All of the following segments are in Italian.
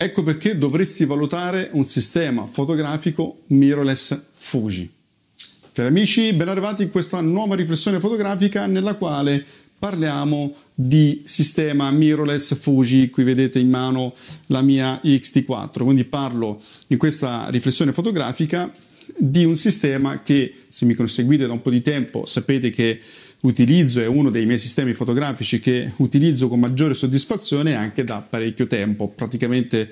Ecco perché dovresti valutare un sistema fotografico mirrorless Fuji. Cari amici, ben arrivati in questa nuova riflessione fotografica nella quale parliamo di sistema mirrorless Fuji, qui vedete in mano la mia XT4, quindi parlo in questa riflessione fotografica di un sistema che se mi seguite da un po' di tempo sapete che utilizzo, è uno dei miei sistemi fotografici che utilizzo con maggiore soddisfazione anche da parecchio tempo. Praticamente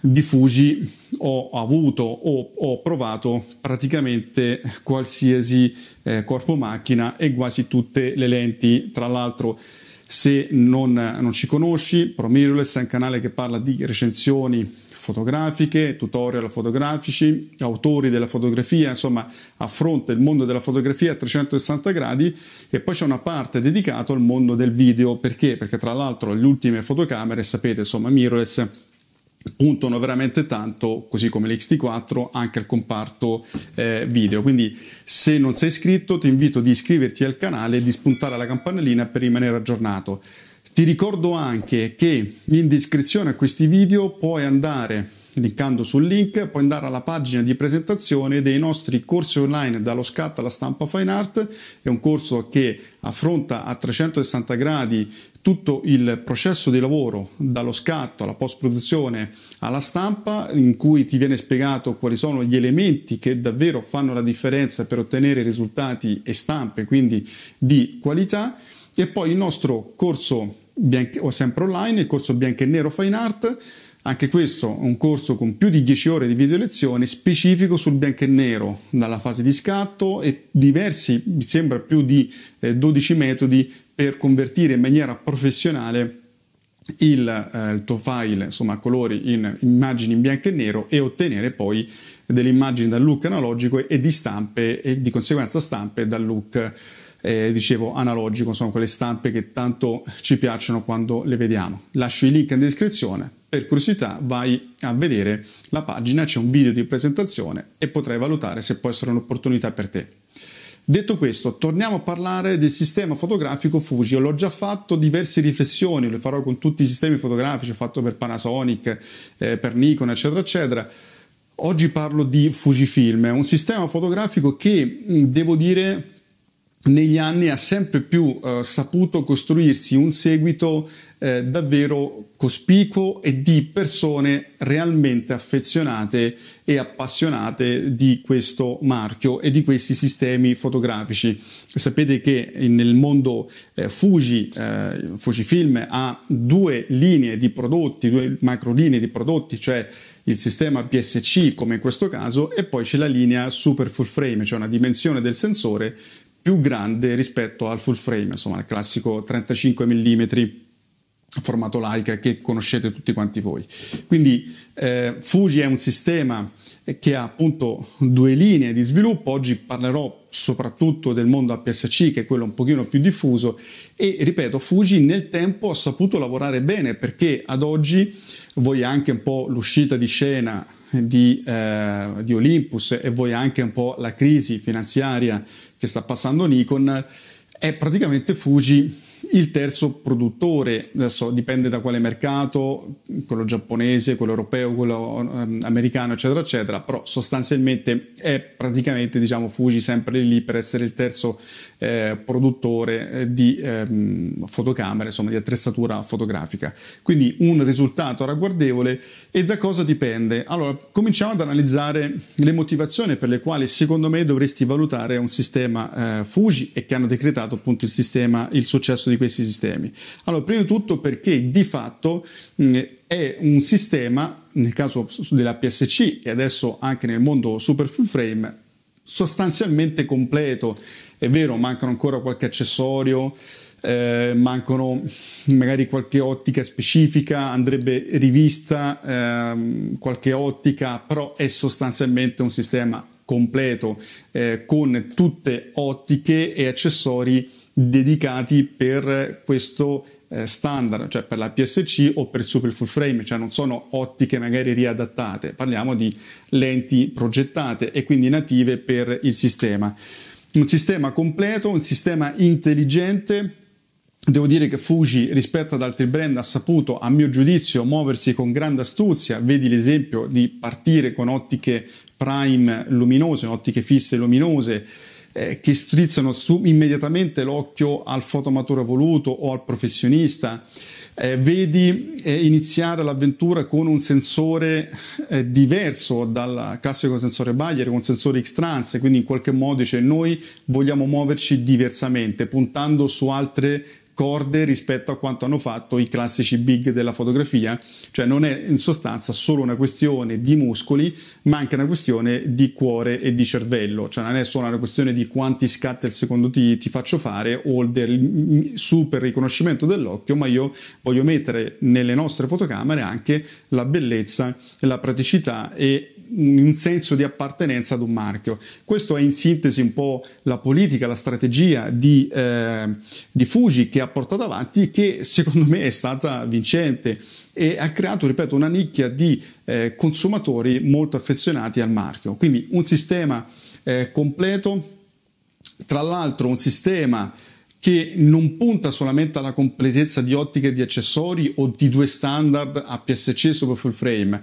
di Fuji ho avuto o ho provato praticamente qualsiasi eh, corpo macchina e quasi tutte le lenti. Tra l'altro, se non, non ci conosci, ProMirrorless è un canale che parla di recensioni fotografiche, tutorial fotografici, autori della fotografia, insomma affronta il mondo della fotografia a 360 gradi e poi c'è una parte dedicata al mondo del video, perché? Perché tra l'altro le ultime fotocamere, sapete, insomma mirrorless puntano veramente tanto, così come l'XT4, anche al comparto eh, video. Quindi se non sei iscritto ti invito ad iscriverti al canale e di spuntare la campanellina per rimanere aggiornato. Ti ricordo anche che in descrizione a questi video puoi andare, linkando sul link, puoi andare alla pagina di presentazione dei nostri corsi online dallo scatto alla stampa fine art. È un corso che affronta a 360 gradi tutto il processo di lavoro, dallo scatto alla post-produzione alla stampa, in cui ti viene spiegato quali sono gli elementi che davvero fanno la differenza per ottenere risultati e stampe, quindi di qualità. E poi il nostro corso bianco, o sempre online, il corso bianco e nero Fine Art, anche questo è un corso con più di 10 ore di video lezione specifico sul bianco e nero, dalla fase di scatto e diversi, mi sembra più di eh, 12 metodi per convertire in maniera professionale il, eh, il tuo file insomma, a colori in immagini in bianco e nero e ottenere poi delle immagini dal look analogico e di stampe e di conseguenza stampe dal look eh, dicevo analogico, sono quelle stampe che tanto ci piacciono quando le vediamo. Lascio il link in descrizione, per curiosità vai a vedere la pagina, c'è un video di presentazione e potrai valutare se può essere un'opportunità per te. Detto questo, torniamo a parlare del sistema fotografico Fuji. L'ho già fatto diverse riflessioni, le farò con tutti i sistemi fotografici, ho fatto per Panasonic, eh, per Nikon, eccetera, eccetera. Oggi parlo di Fujifilm, un sistema fotografico che devo dire negli anni ha sempre più eh, saputo costruirsi un seguito eh, davvero cospicuo e di persone realmente affezionate e appassionate di questo marchio e di questi sistemi fotografici. Sapete che nel mondo eh, Fuji, eh, Fujifilm ha due linee di prodotti, due macro linee di prodotti, cioè il sistema PSC come in questo caso e poi c'è la linea super full frame, cioè una dimensione del sensore più grande rispetto al full frame, insomma il classico 35 mm formato Leica che conoscete tutti quanti voi. Quindi eh, Fuji è un sistema che ha appunto due linee di sviluppo, oggi parlerò soprattutto del mondo APS-C che è quello un pochino più diffuso e ripeto Fuji nel tempo ha saputo lavorare bene perché ad oggi voi anche un po' l'uscita di scena di, eh, di Olympus e voi anche un po' la crisi finanziaria che sta passando Nikon, è praticamente Fuji il terzo produttore, adesso dipende da quale mercato, quello giapponese, quello europeo, quello ehm, americano, eccetera, eccetera, però sostanzialmente è praticamente, diciamo, Fuji sempre lì per essere il terzo eh, produttore eh, di ehm, fotocamere, insomma, di attrezzatura fotografica. Quindi un risultato ragguardevole e da cosa dipende? Allora, cominciamo ad analizzare le motivazioni per le quali secondo me dovresti valutare un sistema eh, Fuji e che hanno decretato appunto il sistema, il successo di di questi sistemi? Allora, prima di tutto perché di fatto mh, è un sistema, nel caso della PSC e adesso anche nel mondo super full frame, sostanzialmente completo. È vero, mancano ancora qualche accessorio, eh, mancano magari qualche ottica specifica, andrebbe rivista ehm, qualche ottica, però è sostanzialmente un sistema completo eh, con tutte ottiche e accessori dedicati per questo eh, standard, cioè per la PSC o per il super full frame, cioè non sono ottiche magari riadattate, parliamo di lenti progettate e quindi native per il sistema. Un sistema completo, un sistema intelligente. Devo dire che Fuji rispetto ad altri brand ha saputo, a mio giudizio, muoversi con grande astuzia. Vedi l'esempio di partire con ottiche prime luminose, ottiche fisse luminose, eh, che strizzano su, immediatamente l'occhio al fotomatore voluto o al professionista. Eh, vedi eh, iniziare l'avventura con un sensore eh, diverso dal classico sensore Bayer, con sensore X-Trans, quindi in qualche modo dice noi vogliamo muoverci diversamente, puntando su altre corde rispetto a quanto hanno fatto i classici big della fotografia, cioè non è in sostanza solo una questione di muscoli, ma anche una questione di cuore e di cervello, cioè non è solo una questione di quanti scatti al secondo ti, ti faccio fare o del super riconoscimento dell'occhio, ma io voglio mettere nelle nostre fotocamere anche la bellezza, la praticità e un senso di appartenenza ad un marchio. Questo è in sintesi un po' la politica, la strategia di, eh, di Fuji che ha portato avanti che secondo me è stata vincente e ha creato, ripeto, una nicchia di eh, consumatori molto affezionati al marchio. Quindi un sistema eh, completo, tra l'altro un sistema che non punta solamente alla completezza di ottiche di accessori o di due standard APS-C super full frame,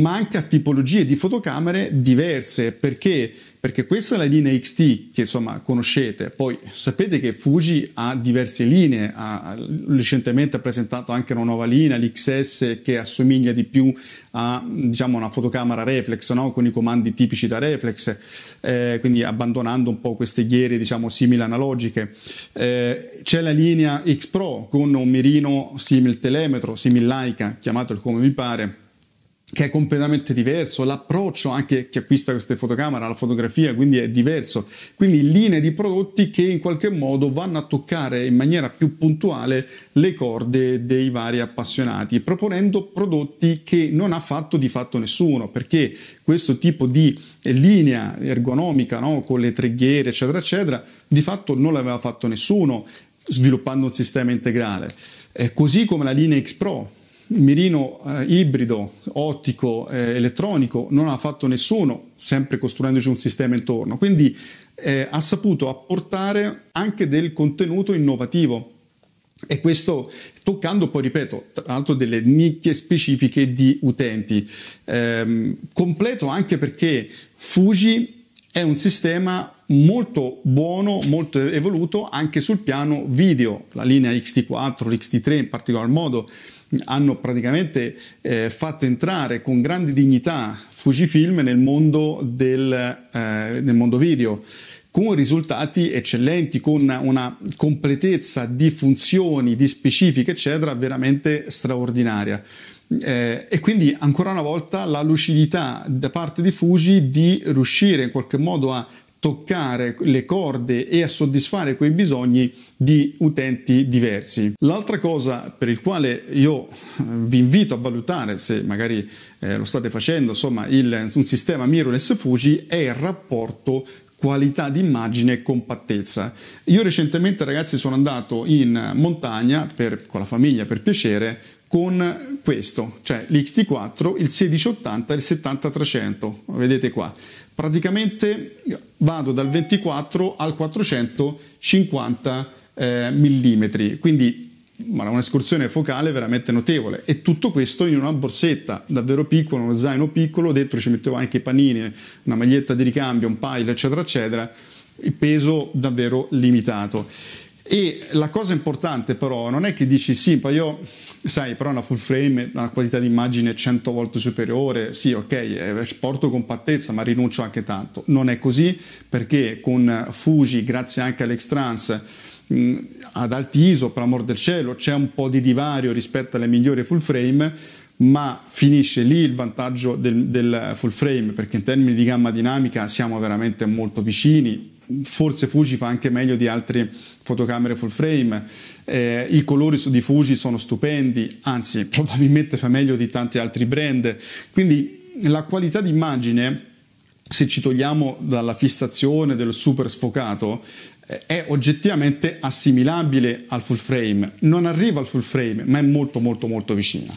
ma anche a tipologie di fotocamere diverse perché perché questa è la linea XT che insomma conoscete, poi sapete che Fuji ha diverse linee, ha, recentemente ha presentato anche una nuova linea, l'XS che assomiglia di più a diciamo una fotocamera reflex, no? con i comandi tipici da reflex, eh, quindi abbandonando un po' queste ghiere diciamo simili analogiche. Eh, c'è la linea X Pro con un mirino simil telemetro, simil Leica, chiamatelo come vi pare che è completamente diverso, l'approccio anche chi acquista queste fotocamere alla fotografia, quindi è diverso. Quindi linee di prodotti che in qualche modo vanno a toccare in maniera più puntuale le corde dei vari appassionati, proponendo prodotti che non ha fatto di fatto nessuno, perché questo tipo di linea ergonomica no, con le treghiere, eccetera, eccetera, di fatto non l'aveva fatto nessuno sviluppando un sistema integrale. Eh, così come la linea X Pro, mirino eh, ibrido, ottico, eh, elettronico, non ha fatto nessuno, sempre costruendoci un sistema intorno. Quindi eh, ha saputo apportare anche del contenuto innovativo. E questo toccando poi, ripeto, tra l'altro delle nicchie specifiche di utenti. Ehm, completo anche perché Fuji è un sistema molto buono, molto evoluto anche sul piano video. La linea XT4, l'XT3 in particolar modo hanno praticamente eh, fatto entrare con grande dignità Fujifilm nel mondo, del, eh, nel mondo video con risultati eccellenti, con una completezza di funzioni, di specifiche, eccetera, veramente straordinaria. Eh, e quindi ancora una volta la lucidità da parte di Fuji di riuscire in qualche modo a toccare le corde e a soddisfare quei bisogni di utenti diversi. L'altra cosa per il quale io eh, vi invito a valutare, se magari eh, lo state facendo, insomma, il, un sistema mirrorless Fuji è il rapporto qualità d'immagine e compattezza. Io recentemente ragazzi sono andato in montagna per, con la famiglia per piacere con questo, cioè l'XT4, il 1680 e il 70-300, vedete qua praticamente vado dal 24 al 450 eh, mm, quindi un'escursione focale veramente notevole. E tutto questo in una borsetta davvero piccola, uno zaino piccolo, dentro ci mettevo anche i panini, una maglietta di ricambio, un pile eccetera eccetera, il peso davvero limitato. E la cosa importante però non è che dici sì, poi io sai, però una full frame, una qualità di immagine 100 volte superiore, sì, ok, eh, porto compattezza, ma rinuncio anche tanto. Non è così perché con Fuji, grazie anche all'Extrans, mh, ad alti ISO, per amor del cielo, c'è un po' di divario rispetto alle migliori full frame, ma finisce lì il vantaggio del, del full frame, perché in termini di gamma dinamica siamo veramente molto vicini, forse Fuji fa anche meglio di altre fotocamere full frame eh, i colori di Fuji sono stupendi, anzi probabilmente fa meglio di tanti altri brand, quindi la qualità d'immagine se ci togliamo dalla fissazione del super sfocato, eh, è oggettivamente assimilabile al full frame. Non arriva al full frame, ma è molto molto molto vicina.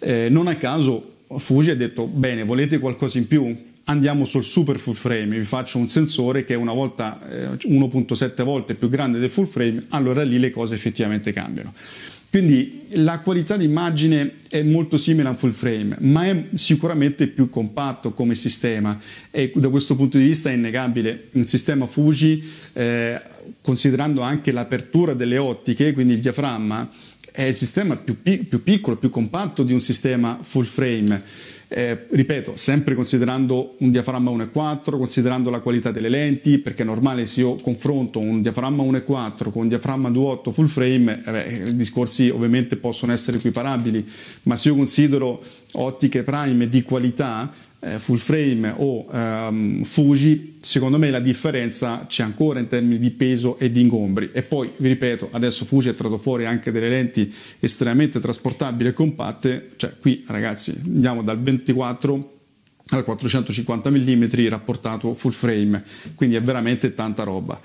Eh, non a caso Fuji ha detto, bene, volete qualcosa in più? Andiamo sul super full frame, vi faccio un sensore che è una volta eh, 1.7 volte più grande del full frame, allora lì le cose effettivamente cambiano. Quindi la qualità d'immagine è molto simile a un full frame, ma è sicuramente più compatto come sistema e da questo punto di vista è innegabile. Il sistema Fuji, eh, considerando anche l'apertura delle ottiche, quindi il diaframma, è il sistema più, più piccolo, più compatto di un sistema full frame eh, ripeto, sempre considerando un diaframma 1.4, considerando la qualità delle lenti, perché è normale se io confronto un diaframma 1.4 con un diaframma 2.8 full frame, eh beh, i discorsi ovviamente possono essere equiparabili, ma se io considero ottiche prime di qualità, eh, full frame o ehm, Fuji, secondo me la differenza c'è ancora in termini di peso e di ingombri. E poi, vi ripeto, adesso Fuji ha tratto fuori anche delle lenti estremamente trasportabili e compatte, cioè qui ragazzi andiamo dal 24 al 450 mm rapportato full frame, quindi è veramente tanta roba.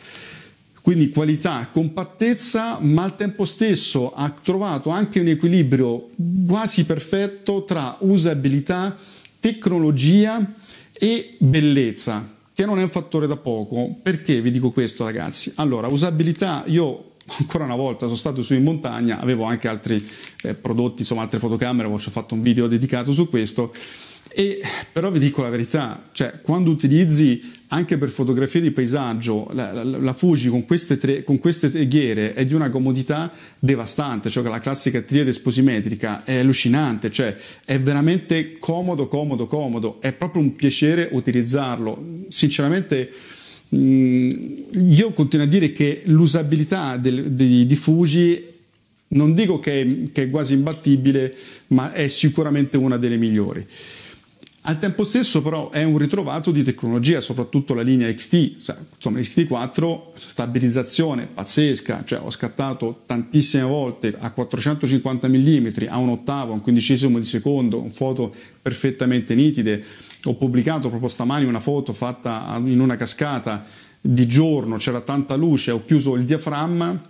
Quindi qualità, compattezza, ma al tempo stesso ha trovato anche un equilibrio quasi perfetto tra usabilità tecnologia e bellezza, che non è un fattore da poco. Perché vi dico questo, ragazzi? Allora, usabilità, io ancora una volta sono stato su in montagna, avevo anche altri eh, prodotti, insomma altre fotocamere, ho fatto un video dedicato su questo. E però vi dico la verità, cioè quando utilizzi anche per fotografie di paesaggio, la, la, la Fuji con queste, tre, con queste teghiere è di una comodità devastante, cioè la classica triade sposimetrica è allucinante, cioè è veramente comodo, comodo, comodo, è proprio un piacere utilizzarlo. Sinceramente mm, io continuo a dire che l'usabilità del, di, di Fuji non dico che, che è quasi imbattibile, ma è sicuramente una delle migliori. Al tempo stesso però è un ritrovato di tecnologia, soprattutto la linea XT, insomma XT4 stabilizzazione pazzesca, cioè ho scattato tantissime volte a 450 mm, a un ottavo, a un quindicesimo di secondo, con foto perfettamente nitide, ho pubblicato proprio stamani una foto fatta in una cascata di giorno, c'era tanta luce, ho chiuso il diaframma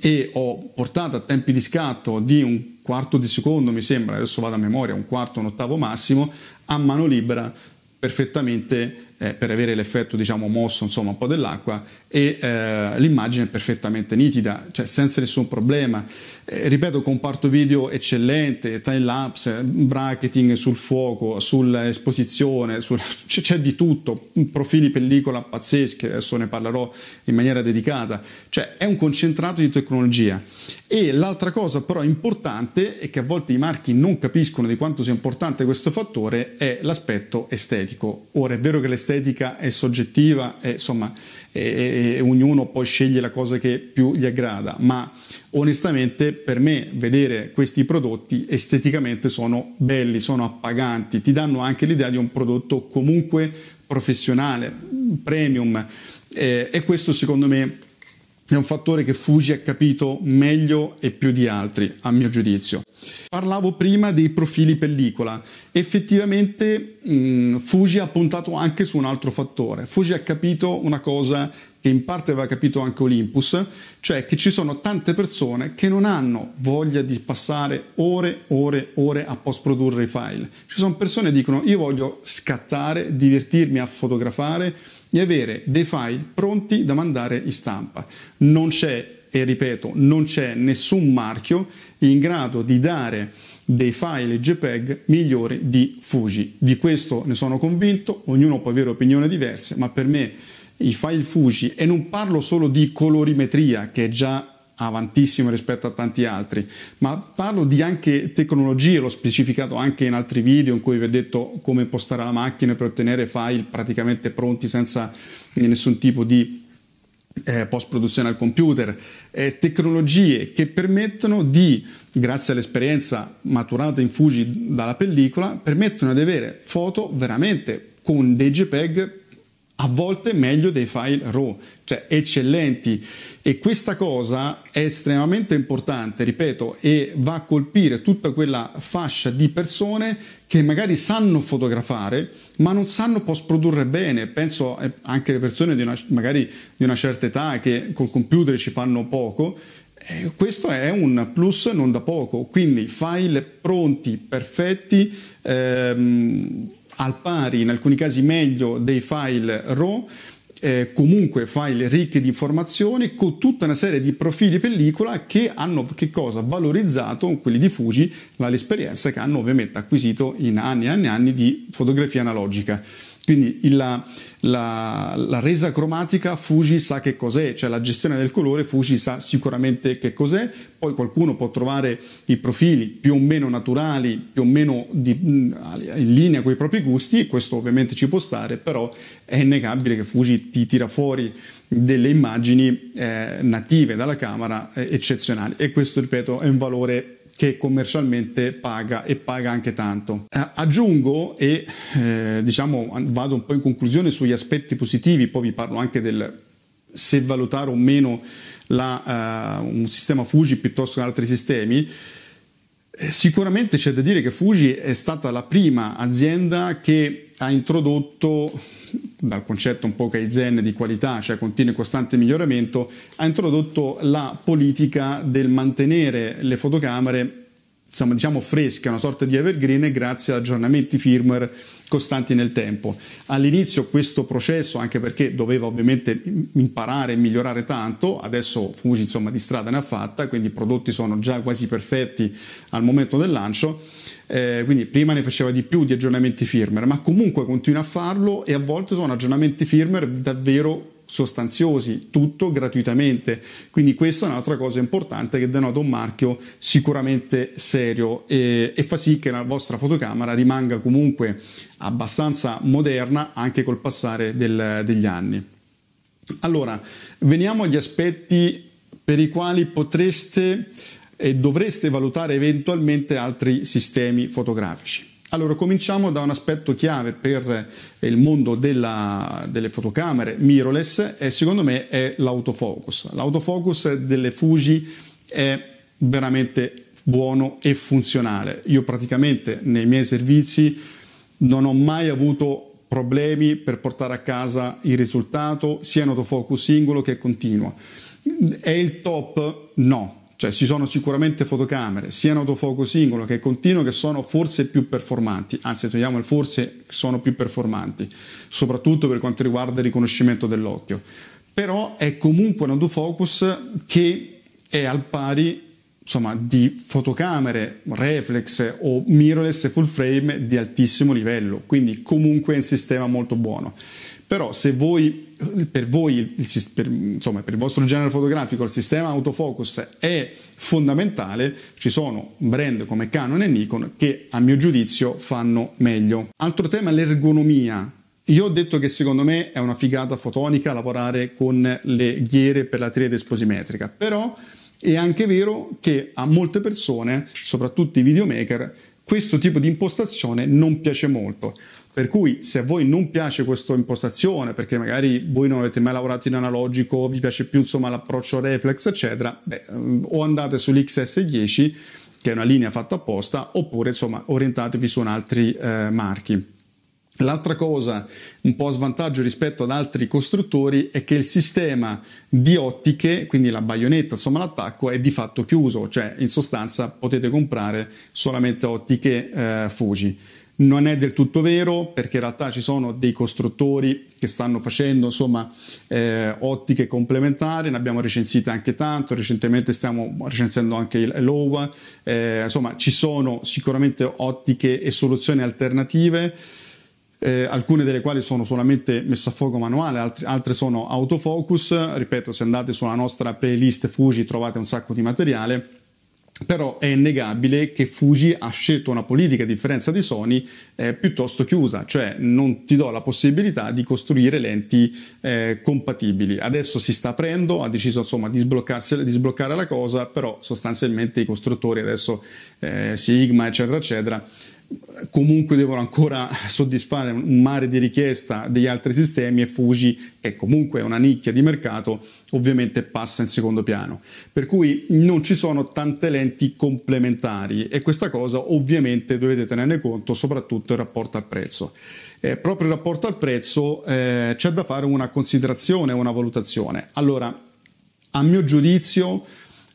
e ho portato a tempi di scatto di un quarto di secondo, mi sembra, adesso vado a memoria, un quarto, un ottavo massimo, a mano libera perfettamente eh, per avere l'effetto diciamo mosso insomma un po' dell'acqua e eh, l'immagine è perfettamente nitida cioè senza nessun problema. Eh, ripeto comparto video eccellente time lapse bracketing sul fuoco sull'esposizione sul... c'è di tutto profili pellicola pazzeschi adesso ne parlerò in maniera dedicata. Cioè è un concentrato di tecnologia. E l'altra cosa però importante e che a volte i marchi non capiscono di quanto sia importante questo fattore è l'aspetto estetico. Ora è vero che l'estetica l'estetica è soggettiva e insomma e ognuno poi sceglie la cosa che più gli aggrada, ma onestamente per me vedere questi prodotti esteticamente sono belli, sono appaganti, ti danno anche l'idea di un prodotto comunque professionale, premium eh, e questo secondo me è un fattore che Fuji ha capito meglio e più di altri, a mio giudizio. Parlavo prima dei profili pellicola. Effettivamente mh, Fuji ha puntato anche su un altro fattore. Fuji ha capito una cosa che in parte aveva capito anche Olympus, cioè che ci sono tante persone che non hanno voglia di passare ore, ore, ore a post produrre i file. Ci sono persone che dicono io voglio scattare, divertirmi a fotografare e avere dei file pronti da mandare in stampa. Non c'è, e ripeto, non c'è nessun marchio in grado di dare dei file JPEG migliori di Fuji. Di questo ne sono convinto, ognuno può avere opinioni diverse, ma per me i file Fuji, e non parlo solo di colorimetria, che è già avantissimo rispetto a tanti altri, ma parlo di anche tecnologie, l'ho specificato anche in altri video in cui vi ho detto come impostare la macchina per ottenere file praticamente pronti senza nessun tipo di eh, post produzione al computer, eh, tecnologie che permettono di, grazie all'esperienza maturata in Fuji dalla pellicola, permettono di avere foto veramente con dei JPEG a volte meglio dei file RAW, cioè eccellenti. E questa cosa è estremamente importante, ripeto, e va a colpire tutta quella fascia di persone che magari sanno fotografare, ma non sanno post produrre bene. Penso anche alle persone di una, magari di una certa età che col computer ci fanno poco. Eh, questo è un plus non da poco, quindi file pronti, perfetti, ehm, al pari, in alcuni casi meglio dei file RAW eh, comunque file ricchi di informazioni con tutta una serie di profili pellicola che hanno che cosa? valorizzato quelli di Fuji l'esperienza che hanno ovviamente acquisito in anni e anni e anni di fotografia analogica. Quindi la, la, la, resa cromatica Fuji sa che cos'è, cioè la gestione del colore Fuji sa sicuramente che cos'è, poi qualcuno può trovare i profili più o meno naturali, più o meno di, in linea con i propri gusti e questo ovviamente ci può stare, però è innegabile che Fuji ti tira fuori delle immagini eh, native dalla camera eh, eccezionali. E questo ripeto è un valore che commercialmente paga e paga anche tanto. Eh, aggiungo e eh, diciamo vado un po' in conclusione sugli aspetti positivi, poi vi parlo anche del se valutare o meno la, uh, un sistema Fuji piuttosto che altri sistemi. Eh, sicuramente c'è da dire che Fuji è stata la prima azienda che ha introdotto dal concetto un po' Kaizen di qualità, cioè continuo e costante miglioramento, ha introdotto la politica del mantenere le fotocamere insomma, diciamo fresche, una sorta di evergreen grazie ad aggiornamenti firmware costanti nel tempo. All'inizio questo processo, anche perché doveva ovviamente imparare e migliorare tanto, adesso Fuji insomma di strada ne ha fatta, quindi i prodotti sono già quasi perfetti al momento del lancio eh, quindi prima ne faceva di più di aggiornamenti firmware, ma comunque continua a farlo e a volte sono aggiornamenti firmware davvero sostanziosi, tutto gratuitamente. Quindi questa è un'altra cosa importante che denota un marchio sicuramente serio e, e fa sì che la vostra fotocamera rimanga comunque abbastanza moderna anche col passare del, degli anni. Allora, veniamo agli aspetti per i quali potreste e dovreste valutare eventualmente altri sistemi fotografici. Allora, cominciamo da un aspetto chiave per il mondo della, delle fotocamere mirrorless e secondo me è l'autofocus. L'autofocus delle Fuji è veramente buono e funzionale. Io praticamente nei miei servizi non ho mai avuto problemi per portare a casa il risultato sia in autofocus singolo che continuo. È il top? No, cioè ci sono sicuramente fotocamere, sia in autofocus singolo che continuo, che sono forse più performanti, anzi togliamo il forse, sono più performanti, soprattutto per quanto riguarda il riconoscimento dell'occhio. Però è comunque un autofocus che è al pari insomma, di fotocamere reflex o mirrorless full frame di altissimo livello, quindi comunque è un sistema molto buono. Però se voi per voi, il, per, insomma, per il vostro genere fotografico, il sistema autofocus è fondamentale, ci sono brand come Canon e Nikon che a mio giudizio fanno meglio. Altro tema, l'ergonomia. Io ho detto che secondo me è una figata fotonica lavorare con le ghiere per la triade esposimetrica, però è anche vero che a molte persone, soprattutto i videomaker, questo tipo di impostazione non piace molto. Per cui se a voi non piace questa impostazione, perché magari voi non avete mai lavorato in analogico, vi piace più insomma l'approccio reflex, eccetera, beh, o andate sull'XS10, che è una linea fatta apposta, oppure insomma orientatevi su altri eh, marchi. L'altra cosa, un po' a svantaggio rispetto ad altri costruttori, è che il sistema di ottiche, quindi la baionetta, insomma l'attacco, è di fatto chiuso, cioè in sostanza potete comprare solamente ottiche eh, Fuji. Non è del tutto vero perché in realtà ci sono dei costruttori che stanno facendo insomma, eh, ottiche complementari, ne abbiamo recensite anche tanto, recentemente stiamo recensendo anche il LOWA, eh, insomma ci sono sicuramente ottiche e soluzioni alternative. Eh, alcune delle quali sono solamente messe a fuoco manuale, altre, altre sono autofocus. Ripeto, se andate sulla nostra playlist Fuji trovate un sacco di materiale però è innegabile che Fuji ha scelto una politica, a differenza di Sony, eh, piuttosto chiusa, cioè non ti do la possibilità di costruire lenti eh, compatibili. Adesso si sta aprendo, ha deciso insomma di, di sbloccare la cosa, però sostanzialmente i costruttori adesso, eh, Sigma eccetera eccetera, comunque devono ancora soddisfare un mare di richiesta degli altri sistemi e Fuji, che comunque è una nicchia di mercato, ovviamente passa in secondo piano. Per cui non ci sono tante lenti complementari e questa cosa ovviamente dovete tenerne conto, soprattutto in rapporto al prezzo. Eh, proprio in rapporto al prezzo eh, c'è da fare una considerazione, una valutazione. Allora, a mio giudizio,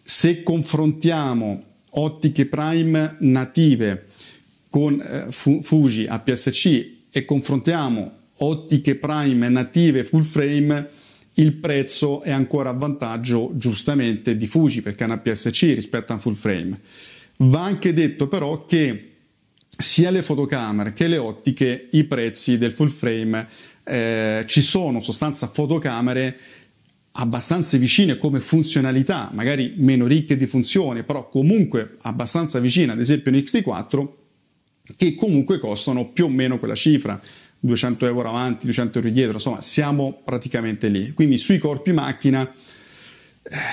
se confrontiamo ottiche prime native con eh, Fuji APS-C e confrontiamo ottiche prime native full frame, il prezzo è ancora a vantaggio giustamente di Fuji perché è un APS-C rispetto a un full frame. Va anche detto però che sia le fotocamere che le ottiche, i prezzi del full frame eh, ci sono sostanza fotocamere abbastanza vicine come funzionalità, magari meno ricche di funzioni, però comunque abbastanza vicine, ad esempio un XT4, che comunque costano più o meno quella cifra, 200 euro avanti, 200 euro dietro, insomma siamo praticamente lì. Quindi sui corpi macchina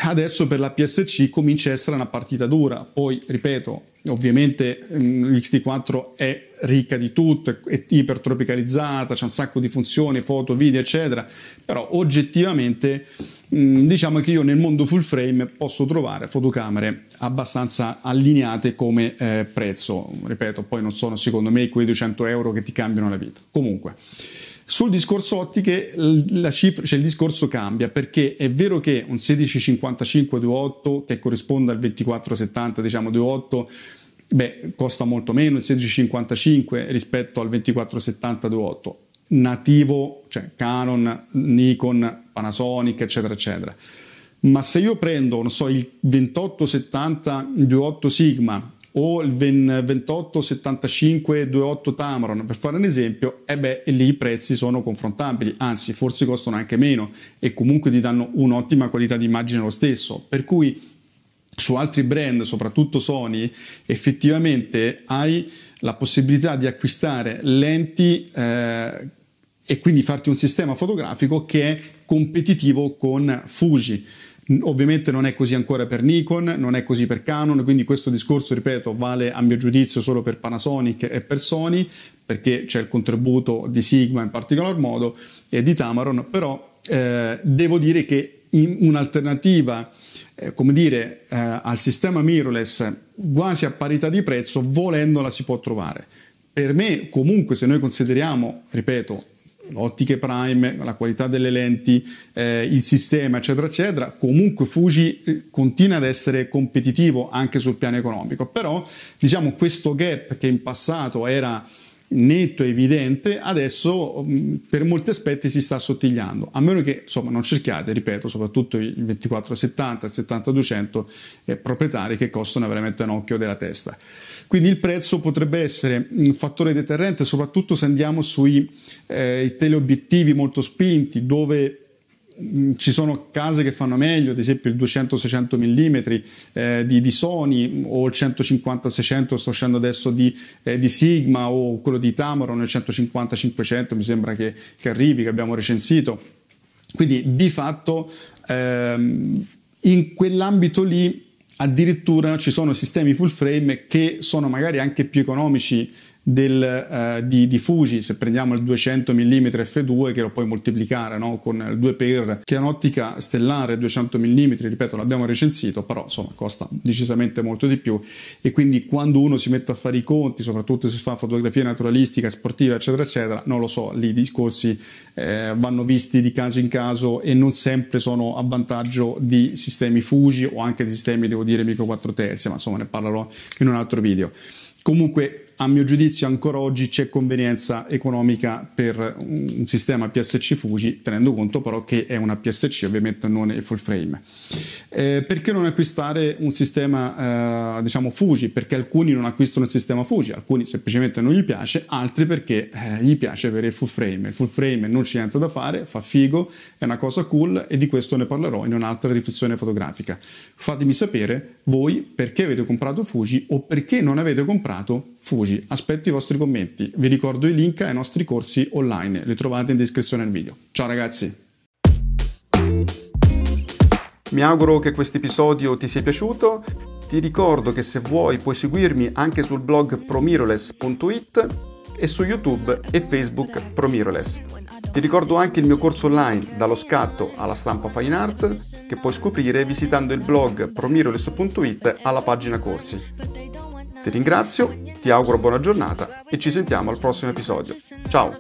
adesso per la PSC comincia a essere una partita dura, poi ripeto, ovviamente mm, l'XT4 è ricca di tutto, è ipertropicalizzata, c'è un sacco di funzioni, foto, video, eccetera, però oggettivamente mm, diciamo che io nel mondo full frame posso trovare fotocamere abbastanza allineate come eh, prezzo, ripeto, poi non sono secondo me quei 200 euro che ti cambiano la vita. Comunque, sul discorso ottiche cifra, cioè il discorso cambia perché è vero che un 1655-28 che corrisponde al 2470 diciamo 28 beh, costa molto meno il 1655 rispetto al 2470-28 nativo, cioè Canon, Nikon, Panasonic, eccetera, eccetera. Ma se io prendo, non so, il 2870-28 Sigma o il 2875-28 Tamron, per fare un esempio, e eh beh, lì i prezzi sono confrontabili, anzi, forse costano anche meno e comunque ti danno un'ottima qualità di immagine lo stesso. Per cui su altri brand, soprattutto Sony, effettivamente hai la possibilità di acquistare lenti eh, e quindi farti un sistema fotografico che è competitivo con Fuji. Ovviamente non è così ancora per Nikon, non è così per Canon, quindi questo discorso, ripeto, vale a mio giudizio solo per Panasonic e per Sony, perché c'è il contributo di Sigma in particolar modo e di Tamaron, però eh, devo dire che un'alternativa eh, come dire, eh, al sistema mirrorless quasi a parità di prezzo, volendola si può trovare. Per me, comunque, se noi consideriamo, ripeto, ottiche prime, la qualità delle lenti, eh, il sistema, eccetera, eccetera, comunque Fuji eh, continua ad essere competitivo anche sul piano economico. Però, diciamo, questo gap che in passato era netto e evidente, adesso mm, per molti aspetti si sta assottigliando, a meno che insomma non cerchiate, ripeto, soprattutto i 2470 e 7200 eh, proprietari che costano veramente un occhio della testa. Quindi il prezzo potrebbe essere un fattore deterrente, soprattutto se andiamo sui eh, teleobiettivi molto spinti, dove ci sono case che fanno meglio, ad esempio il 200-600 mm eh, di, di, Sony o il 150-600 sto uscendo adesso di, eh, di, Sigma o quello di Tamron, il 150-500 mi sembra che, che, arrivi, che abbiamo recensito. Quindi di fatto ehm, in quell'ambito lì addirittura ci sono sistemi full frame che sono magari anche più economici del, eh, di, di, Fuji, se prendiamo il 200 mm f2 che lo puoi moltiplicare no? con il 2x, che è un'ottica stellare 200 mm, ripeto l'abbiamo recensito, però insomma costa decisamente molto di più e quindi quando uno si mette a fare i conti, soprattutto se fa fotografia naturalistica, sportiva eccetera eccetera, non lo so, lì i discorsi eh, vanno visti di caso in caso e non sempre sono a vantaggio di sistemi Fuji o anche di sistemi devo dire micro 4 terzi, ma insomma ne parlerò in un altro video. Comunque a mio giudizio ancora oggi c'è convenienza economica per un sistema PSC Fuji, tenendo conto però che è una PSC, ovviamente non è full frame. Eh, perché non acquistare un sistema eh, diciamo Fuji? Perché alcuni non acquistano il sistema Fuji, alcuni semplicemente non gli piace, altri perché eh, gli piace avere il full frame. Il full frame non c'è niente da fare, fa figo, è una cosa cool e di questo ne parlerò in un'altra riflessione fotografica. Fatemi sapere voi perché avete comprato Fuji o perché non avete comprato Fuji. Aspetto i vostri commenti. Vi ricordo i link ai nostri corsi online, li trovate in descrizione al video. Ciao ragazzi! Mi auguro che questo episodio ti sia piaciuto Ti ricordo che se vuoi puoi seguirmi anche sul blog promiroless.it e su YouTube e Facebook Promiroless. Ti ricordo anche il mio corso online dallo scatto alla stampa fine art che puoi scoprire visitando il blog promiroless.it alla pagina corsi. Ti ringrazio, ti auguro buona giornata e ci sentiamo al prossimo episodio. Ciao!